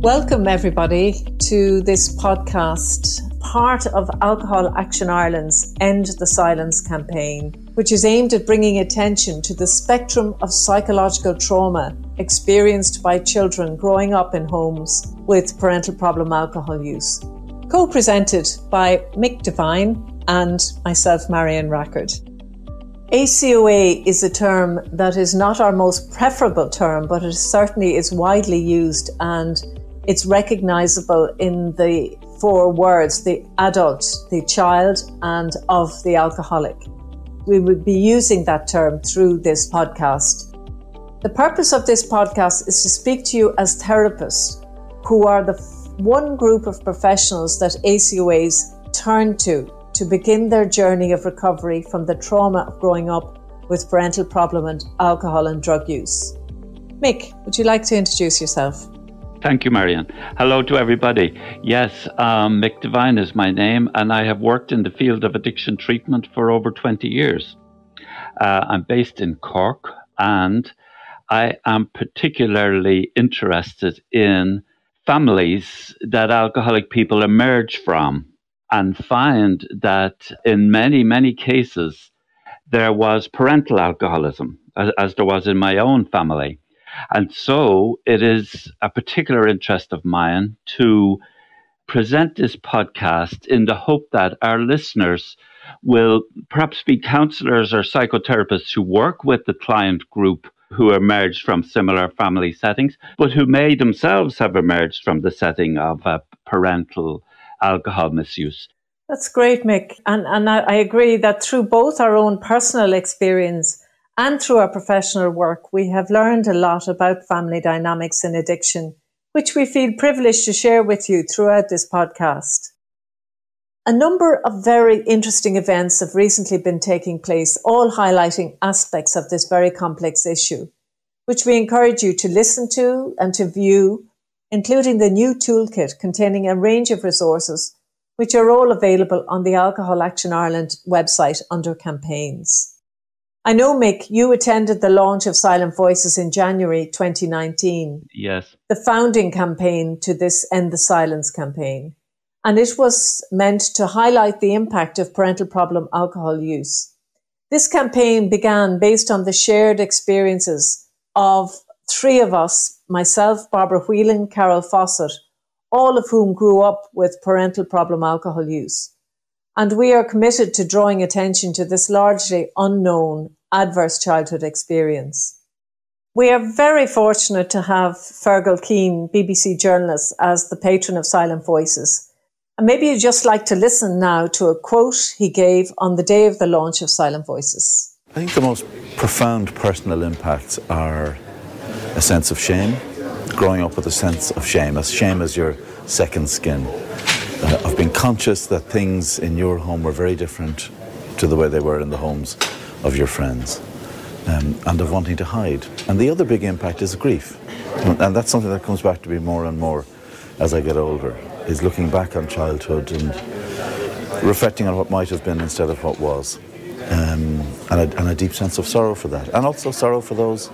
Welcome, everybody, to this podcast, part of Alcohol Action Ireland's End the Silence campaign, which is aimed at bringing attention to the spectrum of psychological trauma experienced by children growing up in homes with parental problem alcohol use. Co presented by Mick Devine and myself, Marion Rackard. ACOA is a term that is not our most preferable term, but it certainly is widely used and it's recognizable in the four words the adult, the child, and of the alcoholic. We will be using that term through this podcast. The purpose of this podcast is to speak to you as therapists who are the one group of professionals that ACOAs turn to to begin their journey of recovery from the trauma of growing up with parental problem and alcohol and drug use. Mick, would you like to introduce yourself? Thank you, Marion. Hello to everybody. Yes, um, Mick Devine is my name, and I have worked in the field of addiction treatment for over 20 years. Uh, I'm based in Cork, and I am particularly interested in families that alcoholic people emerge from and find that in many, many cases, there was parental alcoholism, as, as there was in my own family. And so it is a particular interest of mine to present this podcast in the hope that our listeners will perhaps be counselors or psychotherapists who work with the client group who emerged from similar family settings, but who may themselves have emerged from the setting of uh, parental alcohol misuse. That's great, Mick. And, and I, I agree that through both our own personal experience and through our professional work, we have learned a lot about family dynamics in addiction, which we feel privileged to share with you throughout this podcast. A number of very interesting events have recently been taking place, all highlighting aspects of this very complex issue, which we encourage you to listen to and to view, including the new toolkit containing a range of resources, which are all available on the Alcohol Action Ireland website under campaigns. I know, Mick, you attended the launch of Silent Voices in January 2019. Yes. The founding campaign to this End the Silence campaign. And it was meant to highlight the impact of parental problem alcohol use. This campaign began based on the shared experiences of three of us myself, Barbara Whelan, Carol Fawcett, all of whom grew up with parental problem alcohol use. And we are committed to drawing attention to this largely unknown adverse childhood experience. We are very fortunate to have Fergal Keane, BBC journalist, as the patron of Silent Voices. And maybe you'd just like to listen now to a quote he gave on the day of the launch of Silent Voices. I think the most profound personal impacts are a sense of shame, growing up with a sense of shame, as shame as your second skin uh, of being conscious that things in your home were very different to the way they were in the homes of your friends, um, and of wanting to hide. And the other big impact is grief, and that's something that comes back to me more and more as I get older. Is looking back on childhood and reflecting on what might have been instead of what was. Um, and, a, and, a, deep sense of sorrow for that. And also sorrow for those,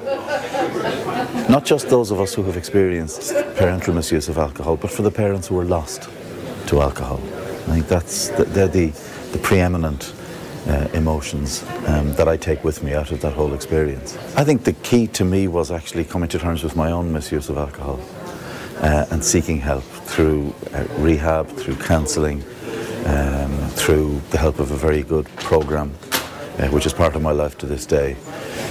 not just those of us who have experienced parental misuse of alcohol, but for the parents who were lost to alcohol. I think that's they're the, the preeminent uh, emotions um, that I take with me out of that whole experience. I think the key to me was actually coming to terms with my own misuse of alcohol uh, and seeking help through uh, rehab, through counselling, um, through the help of a very good program, uh, which is part of my life to this day.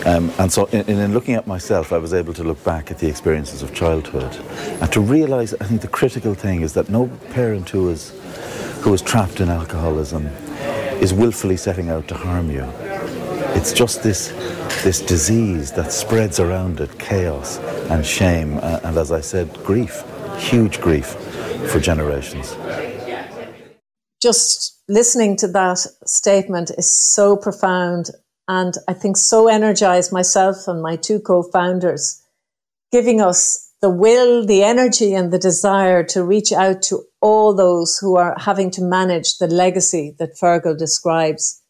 Um, and so, in, in, looking at myself, I was able to look back at the experiences of childhood and to realise. I think the critical thing is that no parent who is who is trapped in alcoholism is willfully setting out to harm you. It's just this this disease that spreads around it chaos and shame, uh, and as I said, grief, huge grief for generations. Just listening to that statement is so profound and I think so energized myself and my two co-founders, giving us the will, the energy and the desire to reach out to all those who are having to manage the legacy that Fergal describes.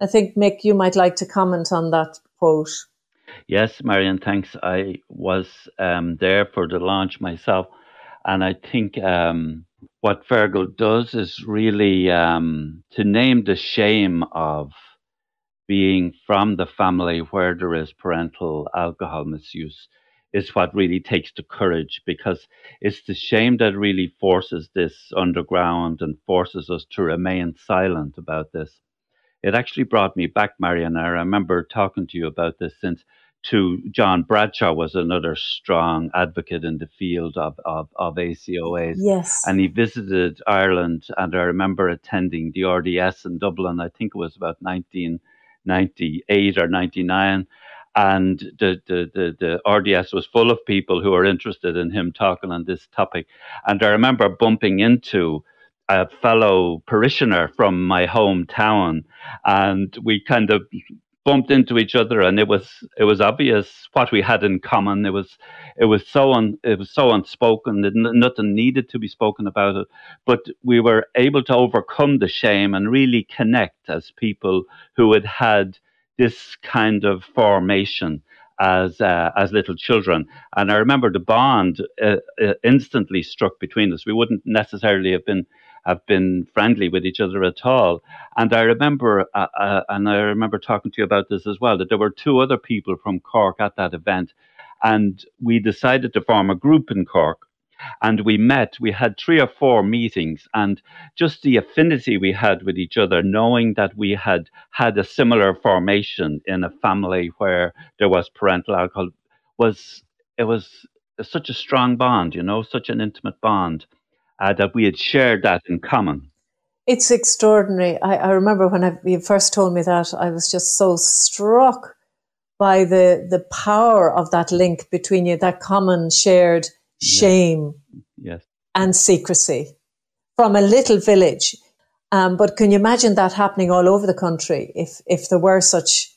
I think, Mick, you might like to comment on that quote. Yes, Marion, thanks. I was um, there for the launch myself. And I think um, what Fergal does is really um, to name the shame of being from the family where there is parental alcohol misuse is what really takes the courage because it's the shame that really forces this underground and forces us to remain silent about this. It actually brought me back, Marion. I remember talking to you about this since to John Bradshaw was another strong advocate in the field of, of, of ACOAs. Yes. And he visited Ireland, and I remember attending the RDS in Dublin, I think it was about 1998 or 99. And the, the, the, the RDS was full of people who were interested in him talking on this topic. And I remember bumping into a fellow parishioner from my hometown, and we kind of bumped into each other, and it was it was obvious what we had in common. It was it was so un, it was so unspoken that nothing needed to be spoken about it, but we were able to overcome the shame and really connect as people who had had this kind of formation as uh, as little children. And I remember the bond uh, uh, instantly struck between us. We wouldn't necessarily have been have been friendly with each other at all. And I remember, uh, uh, and I remember talking to you about this as well, that there were two other people from Cork at that event, and we decided to form a group in Cork. And we met, we had three or four meetings, and just the affinity we had with each other, knowing that we had had a similar formation in a family where there was parental alcohol, was it was such a strong bond, you know, such an intimate bond uh, that we had shared that in common. It's extraordinary. I, I remember when I, you first told me that, I was just so struck by the the power of that link between you, that common shared shame yes. and secrecy from a little village. Um, but can you imagine that happening all over the country if if there were such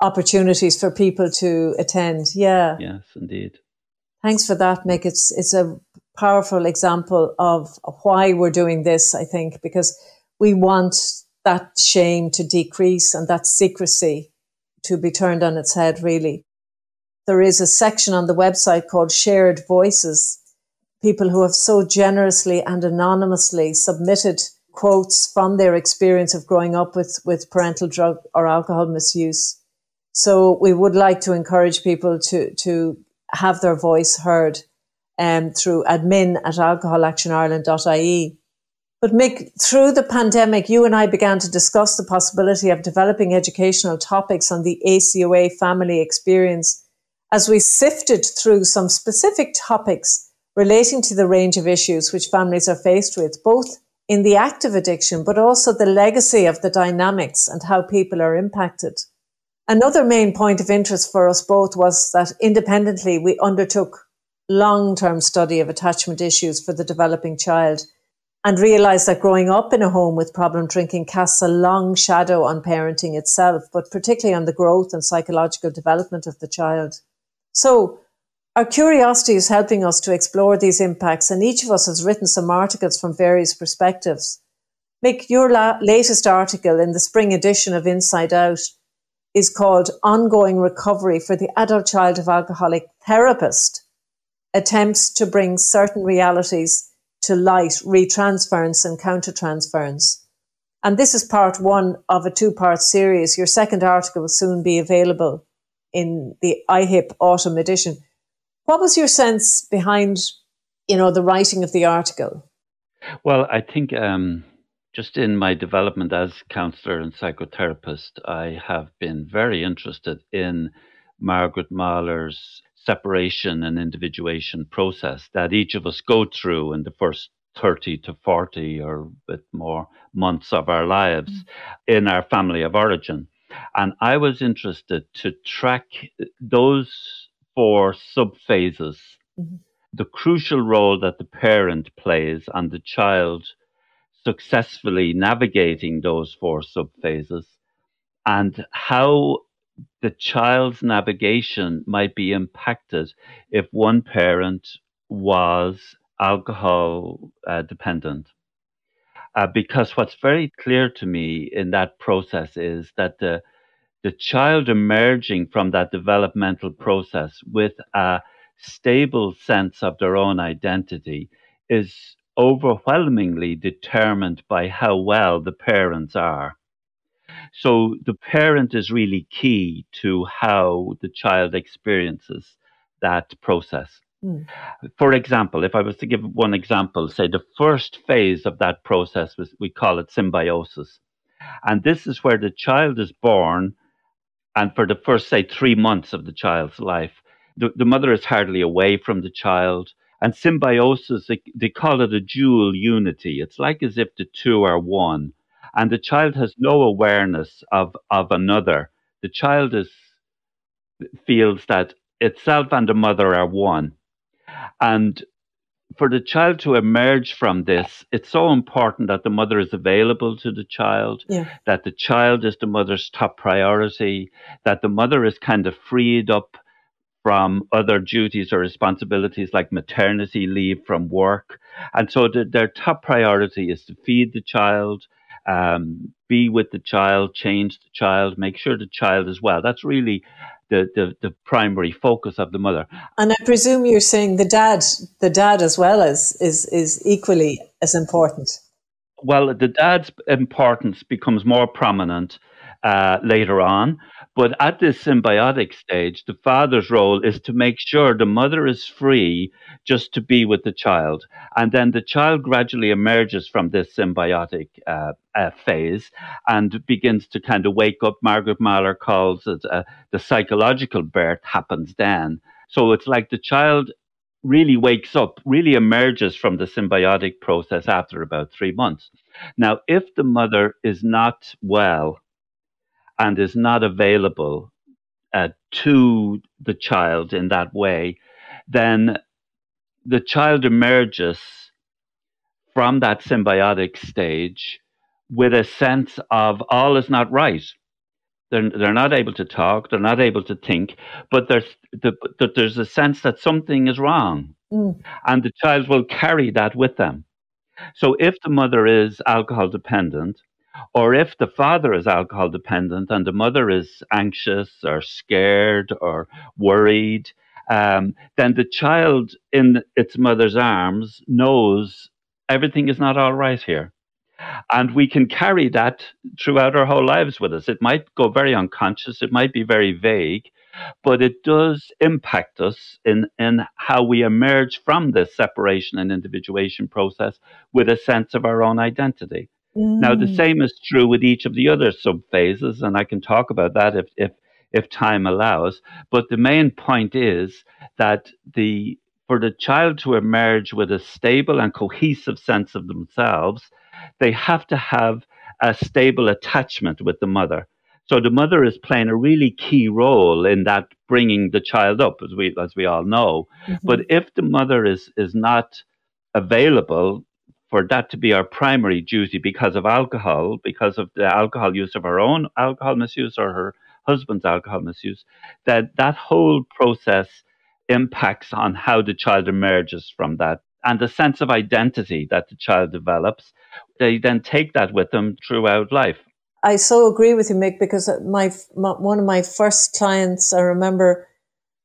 opportunities for people to attend? Yeah. Yes, indeed. Thanks for that, Mick. It's it's a powerful example of why we're doing this, I think, because we want that shame to decrease and that secrecy to be turned on its head, really. There is a section on the website called Shared Voices. People who have so generously and anonymously submitted quotes from their experience of growing up with, with parental drug or alcohol misuse. So we would like to encourage people to, to have their voice heard um, through admin at alcoholactionireland.ie. But Mick, through the pandemic, you and I began to discuss the possibility of developing educational topics on the ACOA family experience as we sifted through some specific topics relating to the range of issues which families are faced with, both in the act of addiction, but also the legacy of the dynamics and how people are impacted. Another main point of interest for us both was that independently we undertook long term study of attachment issues for the developing child and realised that growing up in a home with problem drinking casts a long shadow on parenting itself, but particularly on the growth and psychological development of the child. So, our curiosity is helping us to explore these impacts, and each of us has written some articles from various perspectives. Mick, your la- latest article in the spring edition of Inside Out is called Ongoing Recovery for the Adult Child of Alcoholic Therapist attempts to bring certain realities to light, retransference and countertransference. And this is part one of a two part series. Your second article will soon be available in the IAHIP autumn edition. What was your sense behind, you know, the writing of the article? Well, I think um, just in my development as counselor and psychotherapist, I have been very interested in Margaret Mahler's separation and individuation process that each of us go through in the first 30 to 40 or a bit more months of our lives mm. in our family of origin. And I was interested to track those four subphases, mm-hmm. the crucial role that the parent plays and the child successfully navigating those four subphases, and how the child's navigation might be impacted if one parent was alcohol uh, dependent. Uh, because what's very clear to me in that process is that the, the child emerging from that developmental process with a stable sense of their own identity is overwhelmingly determined by how well the parents are. So the parent is really key to how the child experiences that process. Mm. For example, if I was to give one example, say the first phase of that process was we call it symbiosis. And this is where the child is born and for the first say 3 months of the child's life the, the mother is hardly away from the child and symbiosis they, they call it a dual unity it's like as if the two are one and the child has no awareness of of another the child is feels that itself and the mother are one and for the child to emerge from this, it's so important that the mother is available to the child, yeah. that the child is the mother's top priority, that the mother is kind of freed up from other duties or responsibilities like maternity leave from work. And so the, their top priority is to feed the child, um, be with the child, change the child, make sure the child is well. That's really the, the, the primary focus of the mother. And I presume you're saying the dad, the dad as well as is is equally as important. Well, the dad's importance becomes more prominent uh, later on. But at this symbiotic stage, the father's role is to make sure the mother is free just to be with the child. And then the child gradually emerges from this symbiotic uh, uh, phase and begins to kind of wake up. Margaret Mahler calls it uh, the psychological birth happens then. So it's like the child really wakes up, really emerges from the symbiotic process after about three months. Now, if the mother is not well, and is not available uh, to the child in that way, then the child emerges from that symbiotic stage with a sense of all is not right. They're, they're not able to talk, they're not able to think, but there's, the, the, there's a sense that something is wrong. Mm. And the child will carry that with them. So if the mother is alcohol dependent, or if the father is alcohol dependent and the mother is anxious or scared or worried, um, then the child in its mother's arms knows everything is not all right here. And we can carry that throughout our whole lives with us. It might go very unconscious, it might be very vague, but it does impact us in, in how we emerge from this separation and individuation process with a sense of our own identity. Mm. Now, the mm. same is true with each of the other subphases, and I can talk about that if, if, if time allows. But the main point is that the for the child to emerge with a stable and cohesive sense of themselves, they have to have a stable attachment with the mother. So the mother is playing a really key role in that bringing the child up, as we as we all know. Mm-hmm. But if the mother is is not available, for that to be our primary duty because of alcohol, because of the alcohol use of her own alcohol misuse or her husband's alcohol misuse, that that whole process impacts on how the child emerges from that and the sense of identity that the child develops. They then take that with them throughout life. I so agree with you, Mick, because my, my one of my first clients, I remember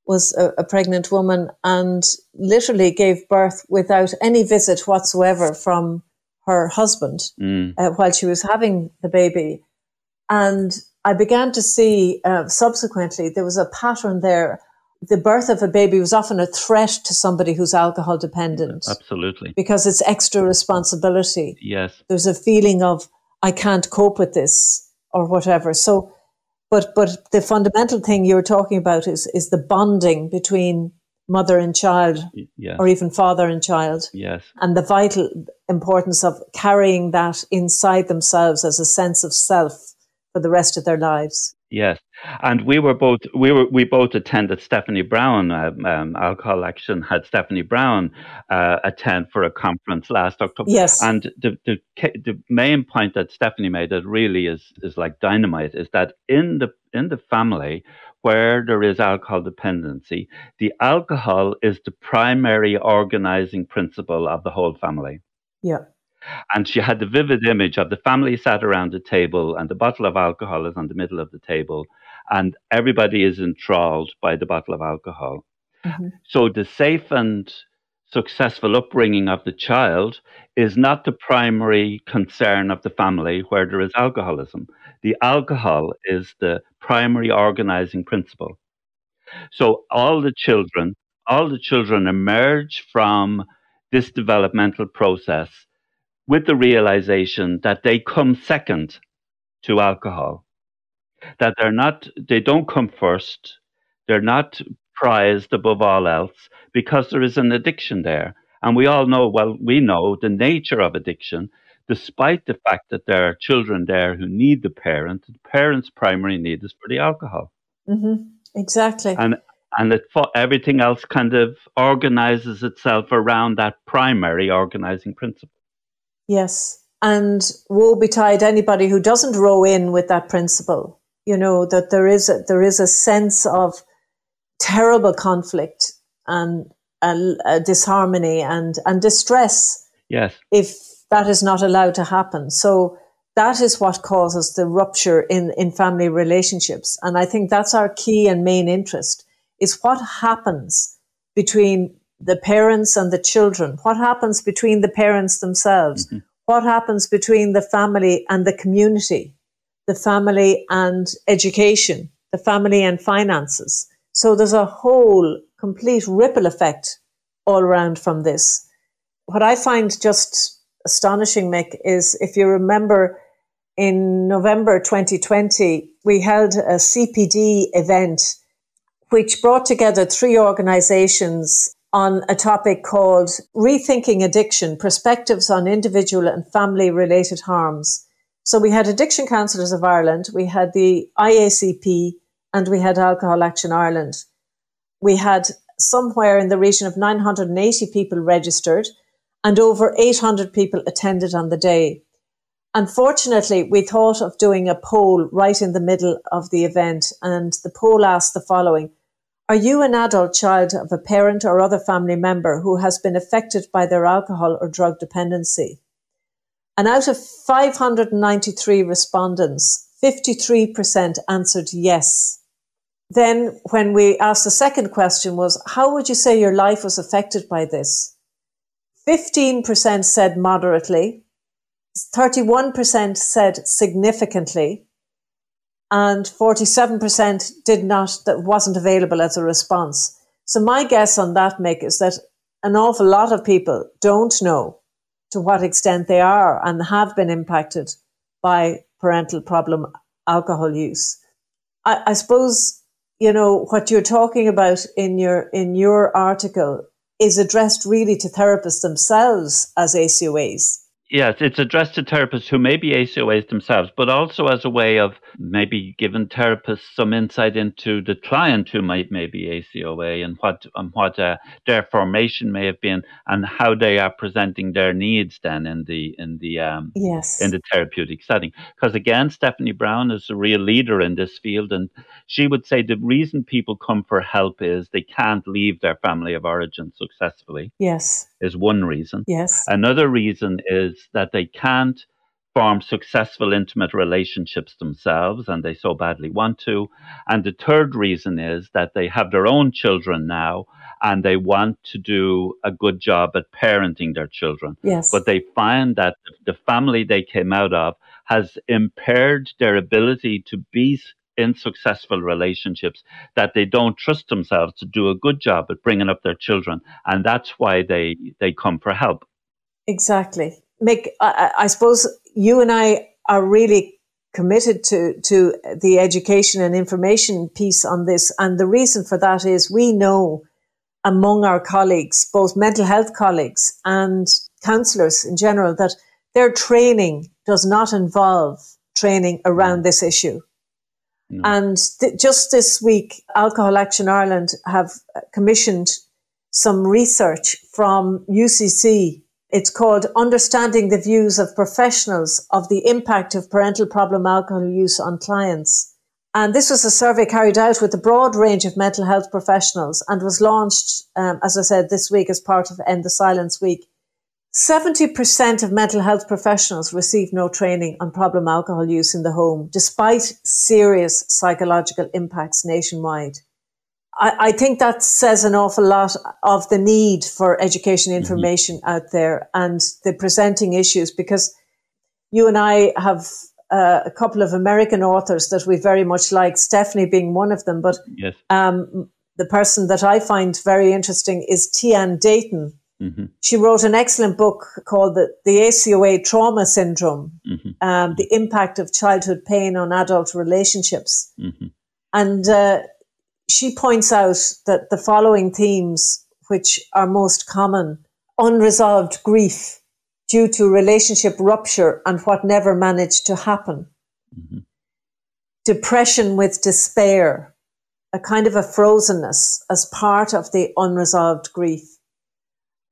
was a, a, pregnant woman and literally gave birth without any visit whatsoever from her husband mm. uh, while she was having the baby. And I began to see uh, subsequently there was a pattern there. The birth of a baby was often a threat to somebody who's alcohol dependent. Absolutely. Because it's extra responsibility. Yes. There's a feeling of, I can't cope with this or whatever. So but but the fundamental thing you're talking about is is the bonding between mother and child, yes. or even father and child. Yes. And the vital importance of carrying that inside themselves as a sense of self for the rest of their lives. Yes, and we were both we were we both attended Stephanie Brown. Uh, um, Alcohol Action had Stephanie Brown uh, attend for a conference last October. Yes, and the, the the main point that Stephanie made that really is is like dynamite is that in the in the family where there is alcohol dependency, the alcohol is the primary organizing principle of the whole family. Yeah. And she had the vivid image of the family sat around the table and the bottle of alcohol is on the middle of the table and everybody is enthralled by the bottle of alcohol. Mm-hmm. So the safe and successful upbringing of the child is not the primary concern of the family where there is alcoholism. The alcohol is the primary organizing principle. So all the children, all the children emerge from this developmental process with the realization that they come second to alcohol. That they're not, they don't come first. They're not prized above all else because there is an addiction there. And we all know, well, we know the nature of addiction, despite the fact that there are children there who need the parent. The parent's primary need is for the alcohol. Mm-hmm. Exactly. And and it, everything else kind of organizes itself around that primary organizing principle. Yes. And woe betide anybody who doesn't row in with that principle. You know, that there is a, there is a sense of terrible conflict and a, disharmony and, and distress. Yes. If that is not allowed to happen. So that is what causes the rupture in, in family relationships. And I think that's our key and main interest is what happens between the parents and the children. What happens between the parents themselves? Mm-hmm. What happens between the family and the community? The family and education, the family and finances. So there's a whole complete ripple effect all around from this. What I find just astonishing, Mick, is if you remember in November 2020, we held a CPD event which brought together three organizations on a topic called Rethinking Addiction Perspectives on Individual and Family Related Harms. So we had Addiction Counsellors of Ireland, we had the IACP, and we had Alcohol Action Ireland. We had somewhere in the region of 980 people registered, and over 800 people attended on the day. Unfortunately, we thought of doing a poll right in the middle of the event, and the poll asked the following are you an adult child of a parent or other family member who has been affected by their alcohol or drug dependency? And out of 593 respondents, 53% answered yes. Then, when we asked the second question, was how would you say your life was affected by this? 15% said moderately, 31% said significantly, and 47% did not, that wasn't available as a response. So my guess on that, Mick, is that an awful lot of people don't know to what extent they are and have been impacted by parental problem alcohol use. I, I suppose, you know, what you're talking about in your, in your article is addressed really to therapists themselves as ACOAs Yes, it's addressed to therapists who may be ACOAs themselves, but also as a way of maybe given therapists some insight into the client who might may be ACOA and what and what uh, their formation may have been and how they are presenting their needs then in the in the um, yes in the therapeutic setting. Because again, Stephanie Brown is a real leader in this field, and she would say the reason people come for help is they can't leave their family of origin successfully. Yes, is one reason. Yes. Another reason is that they can't form successful intimate relationships themselves and they so badly want to. And the third reason is that they have their own children now and they want to do a good job at parenting their children. Yes. But they find that the family they came out of has impaired their ability to be in successful relationships that they don't trust themselves to do a good job at bringing up their children. And that's why they, they come for help. Exactly. Mick, I, I suppose you and I are really committed to, to the education and information piece on this. And the reason for that is we know among our colleagues, both mental health colleagues and counsellors in general, that their training does not involve training around this issue. No. And th- just this week, Alcohol Action Ireland have commissioned some research from UCC it's called Understanding the Views of Professionals of the Impact of Parental Problem Alcohol Use on Clients. And this was a survey carried out with a broad range of mental health professionals and was launched, um, as I said, this week as part of End the Silence Week. 70% of mental health professionals receive no training on problem alcohol use in the home, despite serious psychological impacts nationwide. I, I, think that says an awful lot of the need for education mm-hmm. information mm-hmm. out there and the presenting issues because you and I have uh, a couple of American authors that we very much like, Stephanie being one of them. But yes. um, the person that I find very interesting is Tian Dayton. Mm-hmm. She wrote an excellent book called The, the ACOA Trauma Syndrome, mm-hmm. um, The Impact of Childhood Pain on Adult Relationships. Mm-hmm. And uh, she points out that the following themes, which are most common unresolved grief due to relationship rupture and what never managed to happen, mm-hmm. depression with despair, a kind of a frozenness as part of the unresolved grief.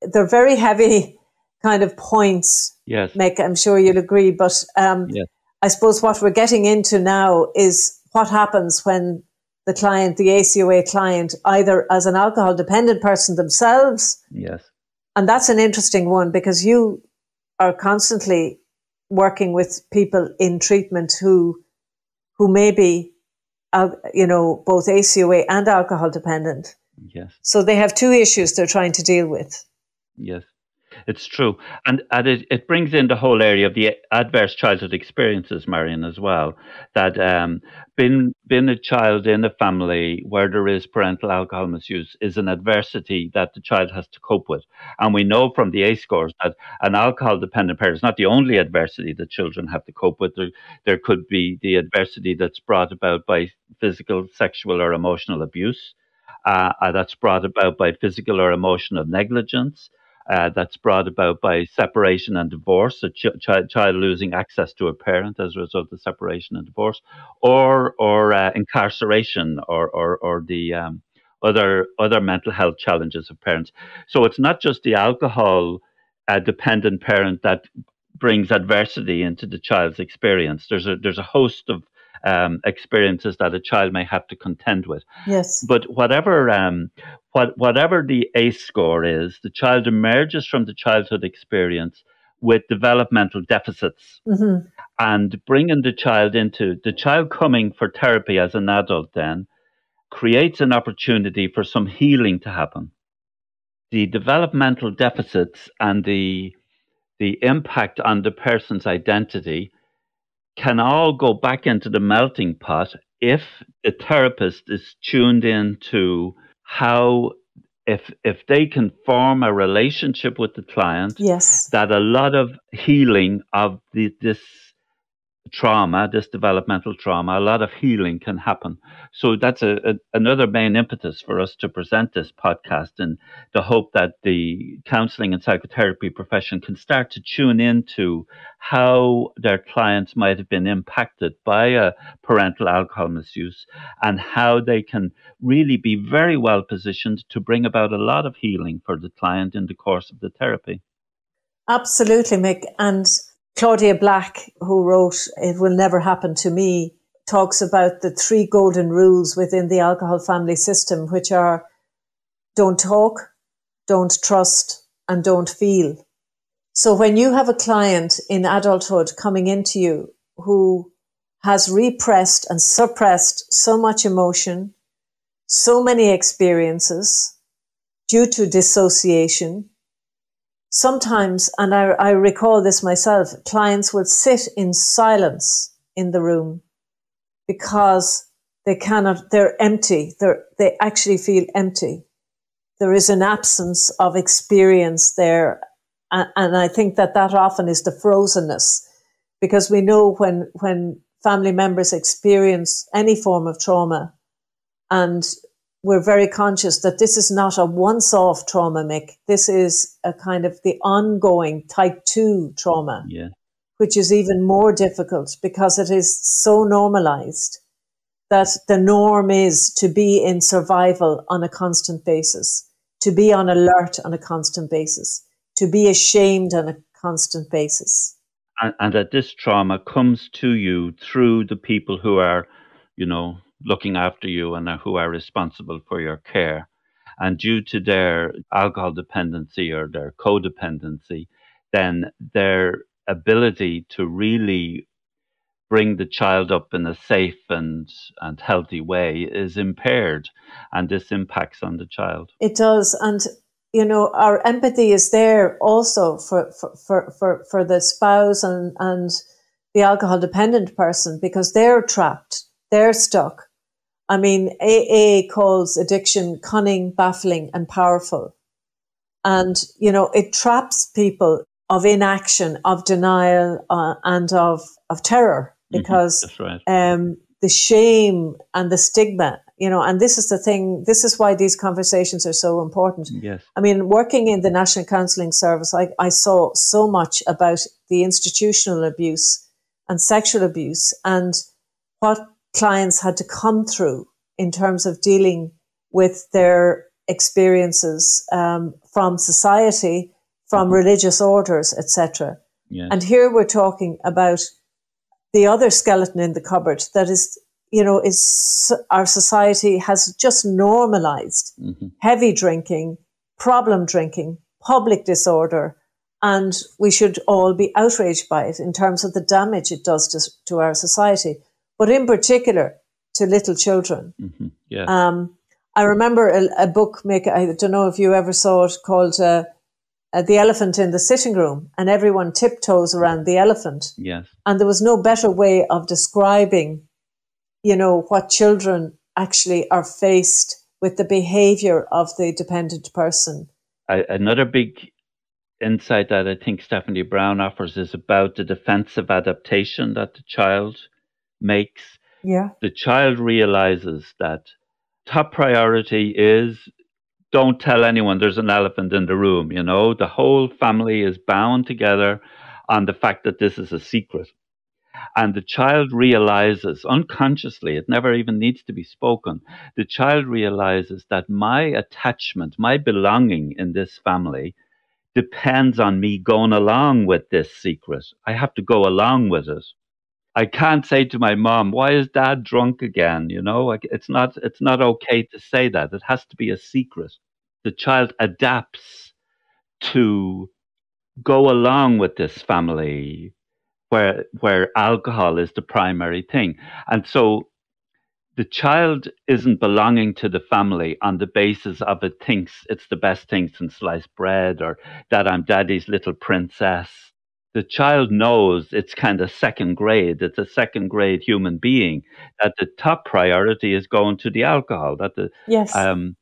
They're very heavy kind of points. Yes. Mick, I'm sure you'll agree. But um, yes. I suppose what we're getting into now is what happens when the client, the ACOA client, either as an alcohol dependent person themselves. Yes. And that's an interesting one because you are constantly working with people in treatment who, who may be, uh, you know, both ACOA and alcohol dependent. Yes. So they have two issues they're trying to deal with. Yes. It's true. And, and it, it brings in the whole area of the adverse childhood experiences, Marion, as well. That um, being, being a child in a family where there is parental alcohol misuse is an adversity that the child has to cope with. And we know from the ACE scores that an alcohol dependent parent is not the only adversity that children have to cope with. There, there could be the adversity that's brought about by physical, sexual, or emotional abuse. Uh, uh, that's brought about by physical or emotional negligence uh, that's brought about by separation and divorce, a ch- ch- child losing access to a parent as a result of separation and divorce, or or uh, incarceration, or or, or the um, other other mental health challenges of parents. So it's not just the alcohol uh, dependent parent that brings adversity into the child's experience. There's a there's a host of um, experiences that a child may have to contend with. Yes. But whatever um, what whatever the ACE score is, the child emerges from the childhood experience with developmental deficits. Mm-hmm. And bringing the child into the child coming for therapy as an adult then creates an opportunity for some healing to happen. The developmental deficits and the the impact on the person's identity can all go back into the melting pot if the therapist is tuned into how if if they can form a relationship with the client yes. that a lot of healing of the, this trauma, this developmental trauma, a lot of healing can happen. So that's a, a, another main impetus for us to present this podcast and the hope that the counseling and psychotherapy profession can start to tune into how their clients might have been impacted by a parental alcohol misuse and how they can really be very well positioned to bring about a lot of healing for the client in the course of the therapy. Absolutely, Mick. And Claudia Black, who wrote It Will Never Happen to Me, talks about the three golden rules within the alcohol family system, which are don't talk, don't trust, and don't feel. So when you have a client in adulthood coming into you who has repressed and suppressed so much emotion, so many experiences due to dissociation, sometimes, and I, I recall this myself, clients will sit in silence in the room because they cannot, they're empty. They're, they actually feel empty. There is an absence of experience there. And, and I think that that often is the frozenness because we know when, when family members experience any form of trauma and we're very conscious that this is not a once off trauma, Mick. This is a kind of the ongoing type two trauma, yeah. which is even more difficult because it is so normalized that the norm is to be in survival on a constant basis, to be on alert on a constant basis, to be ashamed on a constant basis. And, and that this trauma comes to you through the people who are, you know, looking after you and who are responsible for your care. And due to their alcohol dependency or their codependency, then their ability to really bring the child up in a safe and, and healthy way is impaired. And this impacts on the child. It does. And, you know, our empathy is there also for, for, for, for, the spouse and, and the alcohol dependent person because they're trapped, they're stuck. I mean, AA calls addiction cunning, baffling, and powerful. And, you know, it traps people of inaction, of denial, uh, and of, of terror Mm-hmm. because right. um, the shame and the stigma, you know, and this is the thing, this is why these conversations are so important. Yes. I mean, working in the National Counselling Service, I, I saw so much about the institutional abuse and sexual abuse and what clients had to come through in terms of dealing with their experiences um, from society, from religious orders, etc. Yes. And here we're talking about the other skeleton in the cupboard that is, you know, is our society has just normalized Mhm. heavy drinking, problem drinking, public disorder, and we should all be outraged by it in terms of the damage it does to, to our society, but in particular to little children. Mhm. Yes. Um, I remember a, a book, Mick, I don't know if you ever saw it, called uh, uh, The Elephant in the Sitting Room, and everyone tiptoes around the elephant. yes. And there was no better way of describing, you know, what children actually are faced with the behavior of the dependent person. I, another big insight that I think Stephanie Brown offers is about the defensive adaptation that the child makes. Yeah. The child realizes that top priority is don't tell anyone there's an elephant in the room. You know, the whole family is bound together on the fact that this is a secret. And the child realizes unconsciously, it never even needs to be spoken. The child realizes that my attachment, my belonging in this family depends on me going along with this secret. I have to go along with it. I can't say to my mom, "Why is Dad drunk again?" You know, like it's not it's not okay to say that. It has to be a secret. The child adapts to go along with this family where where alcohol is the primary thing, and so the child isn't belonging to the family on the basis of it thinks it's the best thing since sliced bread or that I'm daddy's little princess. The child knows it's kind of second grade. It's a second grade human being. That the top priority is going to the alcohol. That the Yes. um,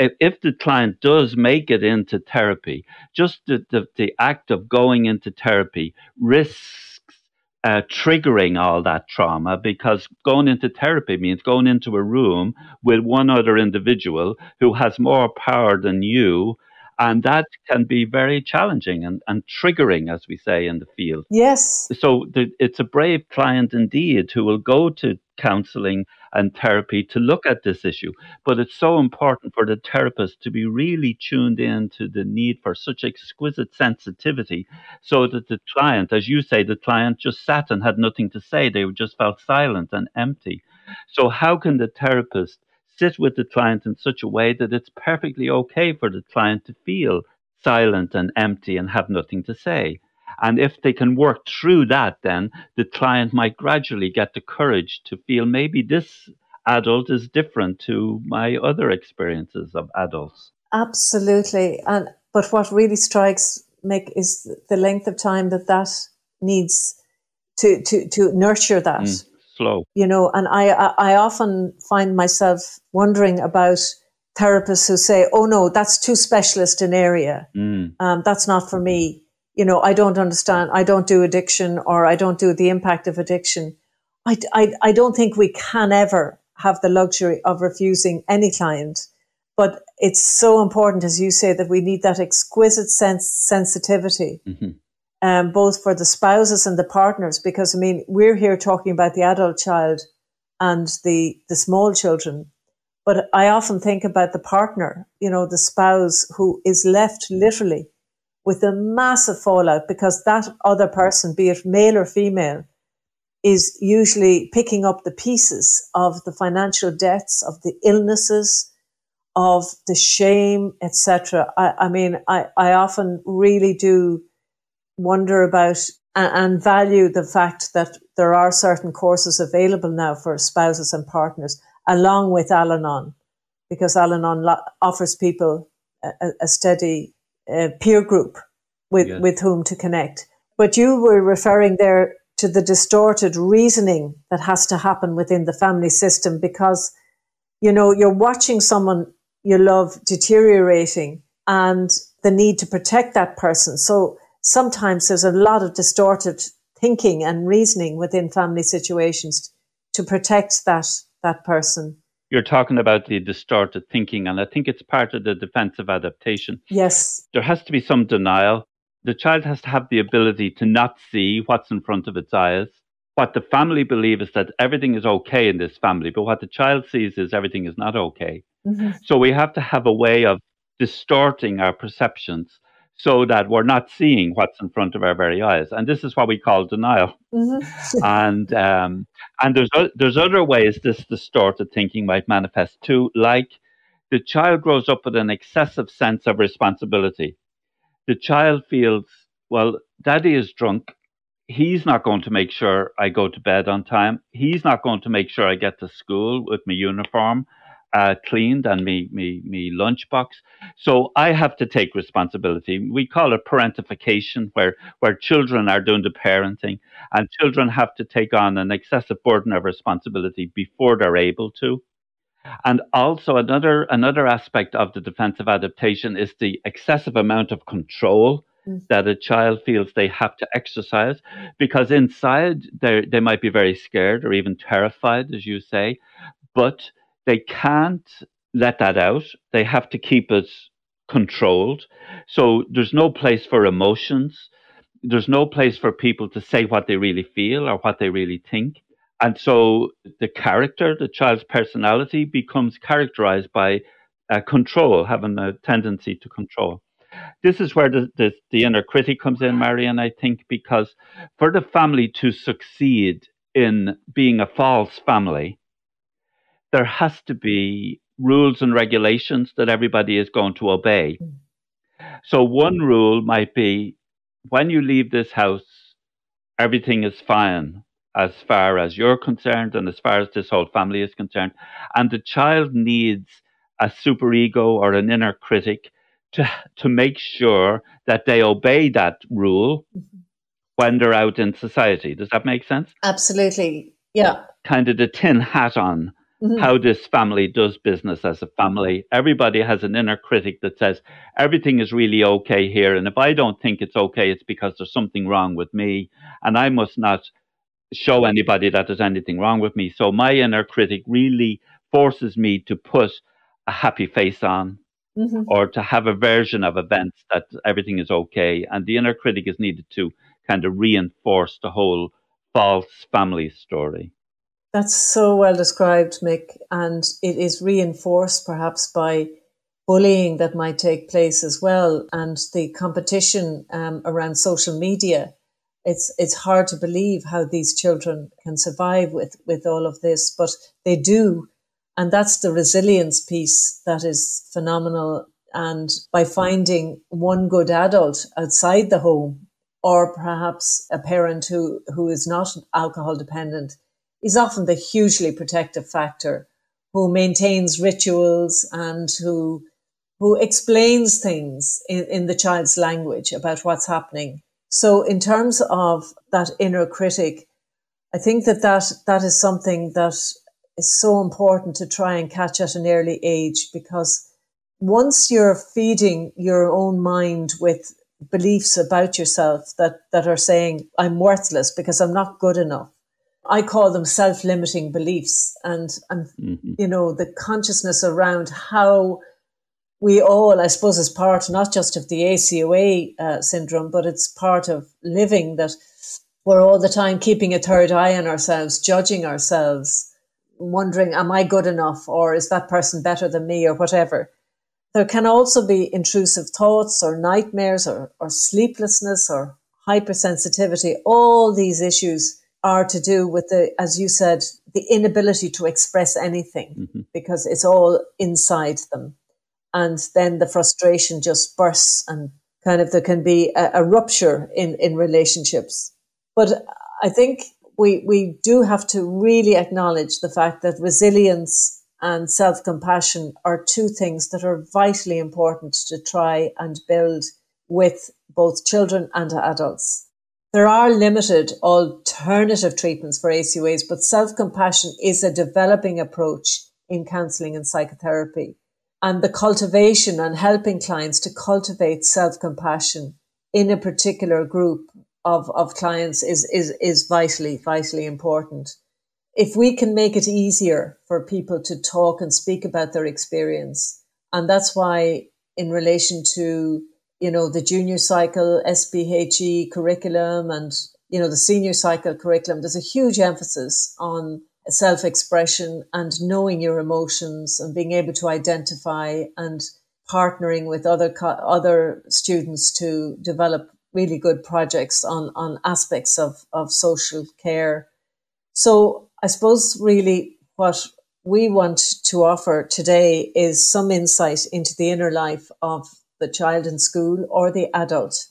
if, the client does make it into therapy, just the, the, the act of going into therapy risks uh, triggering all that trauma because going into therapy means going into a room with one other individual who has more power than you. And that can be very challenging and, and triggering, as we say in the field. yes. So the, it's a brave client indeed who will go to counseling and therapy to look at this issue. But it's so important for the therapist to be really tuned in to the need for such exquisite sensitivity so that the client, as you say, the client just sat and had nothing to say. They just felt silent and empty. So, how can the therapist sit with the client in such a way that it's perfectly okay for the client to feel silent and empty and have nothing to say? And if they can work through that, then the client might gradually get the courage to feel maybe this adult is different to my other experiences of adults. Absolutely. And but what really strikes Mick is the length of time that that needs to to to nurture that. Mm, slow. You know, and I, I often find myself wondering about therapists who say, "Oh no, that's too specialist an area. Mm, Um, that's not for me." You know, I don't understand. I don't do addiction, or I don't do the impact of addiction. I, I, I don't think we can ever have the luxury of refusing any client. But it's so important, as you say, that we need that exquisite sense sensitivity, mhm. Um, both for the spouses and the partners, because I mean, we're here talking about the adult child and the the small children, but I often think about the partner, you know, the spouse who is left literally with a massive fallout because that other person, be it male or female, is usually picking up the pieces of the financial debts, of the illnesses, of the shame, etc. I, I mean, I, I often really do wonder about and, and value the fact that there are certain courses available now for spouses and partners, along with Al Anon, because Al Anon lo- offers people a, a steady uh, peer group with, yes. with whom to connect. But you were referring there to the distorted reasoning that has to happen within the family system because, you know, you're watching someone you love deteriorating and the need to protect that person. So sometimes there's a lot of distorted thinking and reasoning within family situations to protect that that person. You're talking about the distorted thinking, and I think it's part of the defensive adaptation. Yes. There has to be some denial. The child has to have the ability to not see what's in front of its eyes. What the family believe is that everything is okay in this family, but what the child sees is everything is not okay. Mm-hmm. So we have to have a way of distorting our perceptions so that we're not seeing what's in front of our very eyes. And this is what we call denial. Mm-hmm. and um, and there's there's other ways this distorted thinking might manifest too, like the child grows up with an excessive sense of responsibility. The child feels, well, daddy is drunk. He's not going to make sure I go to bed on time. He's not going to make sure I get to school with my uniform uh, cleaned and me me me lunchbox. So I have to take responsibility. We call it parentification, where where children are doing the parenting, and children have to take on an excessive burden of responsibility before they're able to. And also another another aspect of the defensive adaptation is the excessive amount of control mm. that a child feels they have to exercise because inside they they might be very scared or even terrified, as you say, but they can't let that out. They have to keep it controlled. So there's no place for emotions. There's no place for people to say what they really feel or what they really think. And so the character, the child's personality becomes characterized by uh, control, having a tendency to control. This is where the, the, the inner critic comes in, Marion, I think, because for the family to succeed in being a false family, there has to be rules and regulations that everybody is going to obey. So, one rule might be when you leave this house, everything is fine as far as you're concerned and as far as this whole family is concerned. And the child needs a superego or an inner critic to, to make sure that they obey that rule mm-hmm. when they're out in society. Does that make sense? Absolutely. Yeah. Kind of the tin hat on mm-hmm. how this family does business as a family. Everybody has an inner critic that says everything is really okay here. And if I don't think it's okay, it's because there's something wrong with me. And I must not show anybody that there's anything wrong with me. So my inner critic really forces me to put a happy face on. Mm-hmm. Or to have a version of events that everything is okay. And the inner critic is needed to kind of reinforce the whole false family story. That's so well described, Mick, and it is reinforced perhaps by bullying that might take place as well, and the competition um, around social media. It's it's hard to believe how these children can survive with with all of this, but they do, and that's the resilience piece that is phenomenal. And by finding one good adult outside the home, or perhaps a parent who who is not alcohol dependent is often the hugely protective factor who maintains rituals and who who explains things in, in the child's language about what's happening. So in terms of that inner critic, I think that that, that is something that is so important to try and catch at an early age because once you're feeding your own mind with beliefs about yourself that, that are saying, I'm worthless because I'm not good enough, I call them self-limiting beliefs and and mm-hmm. you know the consciousness around how we all, I suppose, is part not just of the ACOA uh, syndrome, but it's part of living that we're all the time keeping a third eye on ourselves, judging ourselves, wondering, am I good enough or is that person better than me or whatever. There can also be intrusive thoughts or nightmares or, or sleeplessness or hypersensitivity, all these issues are to do with the, as you said, the inability to express anything mm-hmm. because it's all inside them. And then the frustration just bursts and kind of there can be a, a rupture in, in relationships. But I think we, we do have to really acknowledge the fact that resilience and self compassion are two things that are vitally important to try and build with both children and adults. There are limited alternative treatments for ACOAs, but self compassion is a developing approach in counseling and psychotherapy. And the cultivation and helping clients to cultivate self compassion in a particular group of, of clients is, is, is vitally, vitally important. If we can make it easier for people to talk and speak about their experience, and that's why in relation to, you know, the junior cycle SPHE curriculum and, you know, the senior cycle curriculum, there's a huge emphasis on self expression and knowing your emotions and being able to identify and partnering with other other students to develop really good projects on on aspects of of social care. So I suppose really what we want to offer today is some insight into the inner life of the child in school or the adult.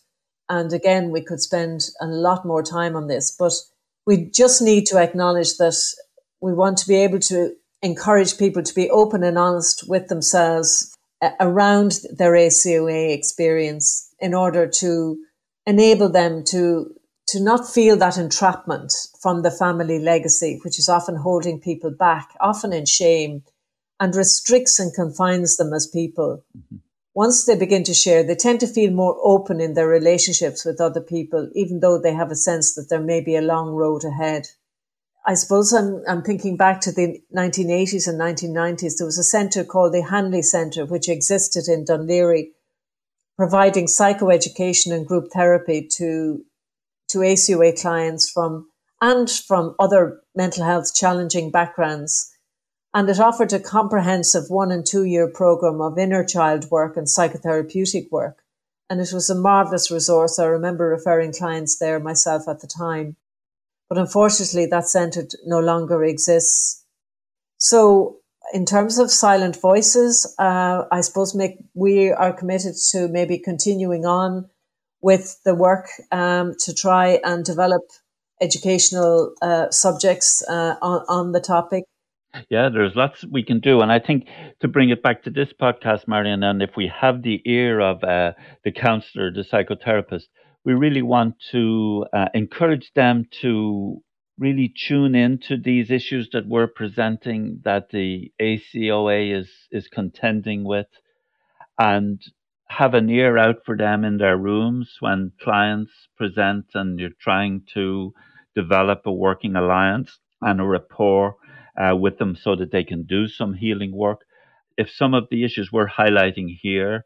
And again, we could spend a lot more time on this, but we just need to acknowledge that we want to be able to encourage people to be open and honest with themselves around their ACOA experience in order to enable them to to not feel that entrapment from the family legacy, which is often holding people back, often in shame, and restricts and confines them as people. Mm-hmm. Once they begin to share, they tend to feel more open in their relationships with other people, even though they have a sense that there may be a long road ahead. I suppose I'm, I'm thinking back to the 1980s and 1990s. There was a centre called the Hanly Centre, which existed in Laoghaire, providing psychoeducation and group therapy to, to ACOA clients from, and from other mental health challenging backgrounds. And it offered a comprehensive one and two year program of inner child work and psychotherapeutic work. And it was a marvelous resource. I remember referring clients there myself at the time. But unfortunately, that centre no longer exists. So, in terms of silent voices, uh, I suppose Mick, we are committed to maybe continuing on with the work um, to try and develop educational uh, subjects uh, on, on the topic. Yeah, there's lots we can do. And I think to bring it back to this podcast, Marion, and if we have the ear of uh, the counselor, the psychotherapist, we really want to uh, encourage them to really tune into these issues that we're presenting that the ACOA is is contending with and have an ear out for them in their rooms when clients present and you're trying to develop a working alliance and a rapport uh, with them so that they can do some healing work. If some of the issues we're highlighting here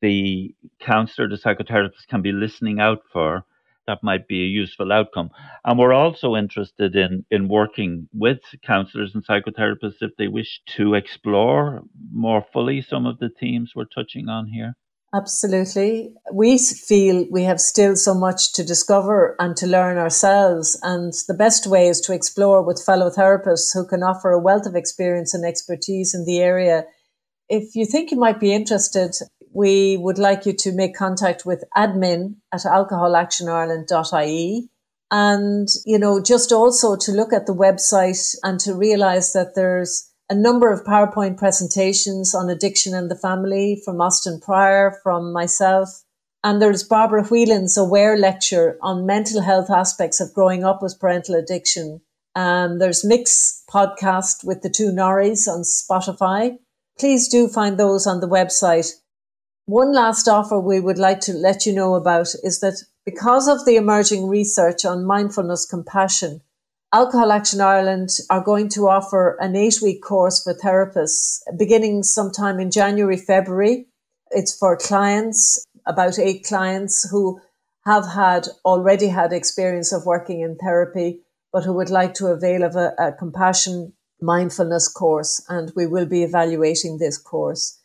the counselor, the psychotherapist can be listening out for, that might be a useful outcome. And we're also interested in, in working with counselors and psychotherapists if they wish to explore more fully some of the themes we're touching on here. Absolutely. We feel we have still so much to discover and to learn ourselves. And the best way is to explore with fellow therapists who can offer a wealth of experience and expertise in the area. If you think you might be interested, we would like you to make contact with admin at alcoholactionireland.ie and, you know, just also to look at the website and to realize that there's a number of PowerPoint presentations on addiction and the family from Austin Pryor, from myself. And there's Barbara Whelan's Aware lecture on mental health aspects of growing up with parental addiction. And there's Mick's podcast with the two Norries on Spotify. Please do find those on the website. One last offer we would like to let you know about is that because of the emerging research on mindfulness compassion, Alcohol Action Ireland are going to offer an eight week course for therapists beginning sometime in January, February. It's for clients, about eight clients who have had already had experience of working in therapy, but who would like to avail of a, a compassion mindfulness course. And we will be evaluating this course.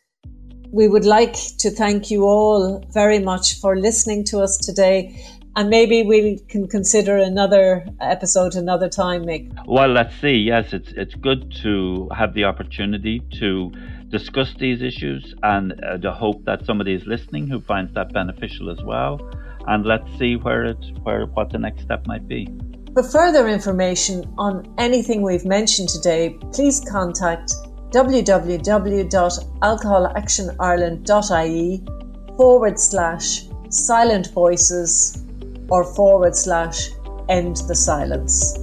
We would like to thank you all very much for listening to us today. And maybe we can consider another episode another time, Mick. Well, let's see. Yes, it's it's good to have the opportunity to discuss these issues, and uh, to hope that somebody is listening who finds that beneficial as well. And let's see where it where what the next step might be. For further information on anything we've mentioned today, please contact www.alcoholactionireland.ie forward slash silent voices or forward slash end the silence.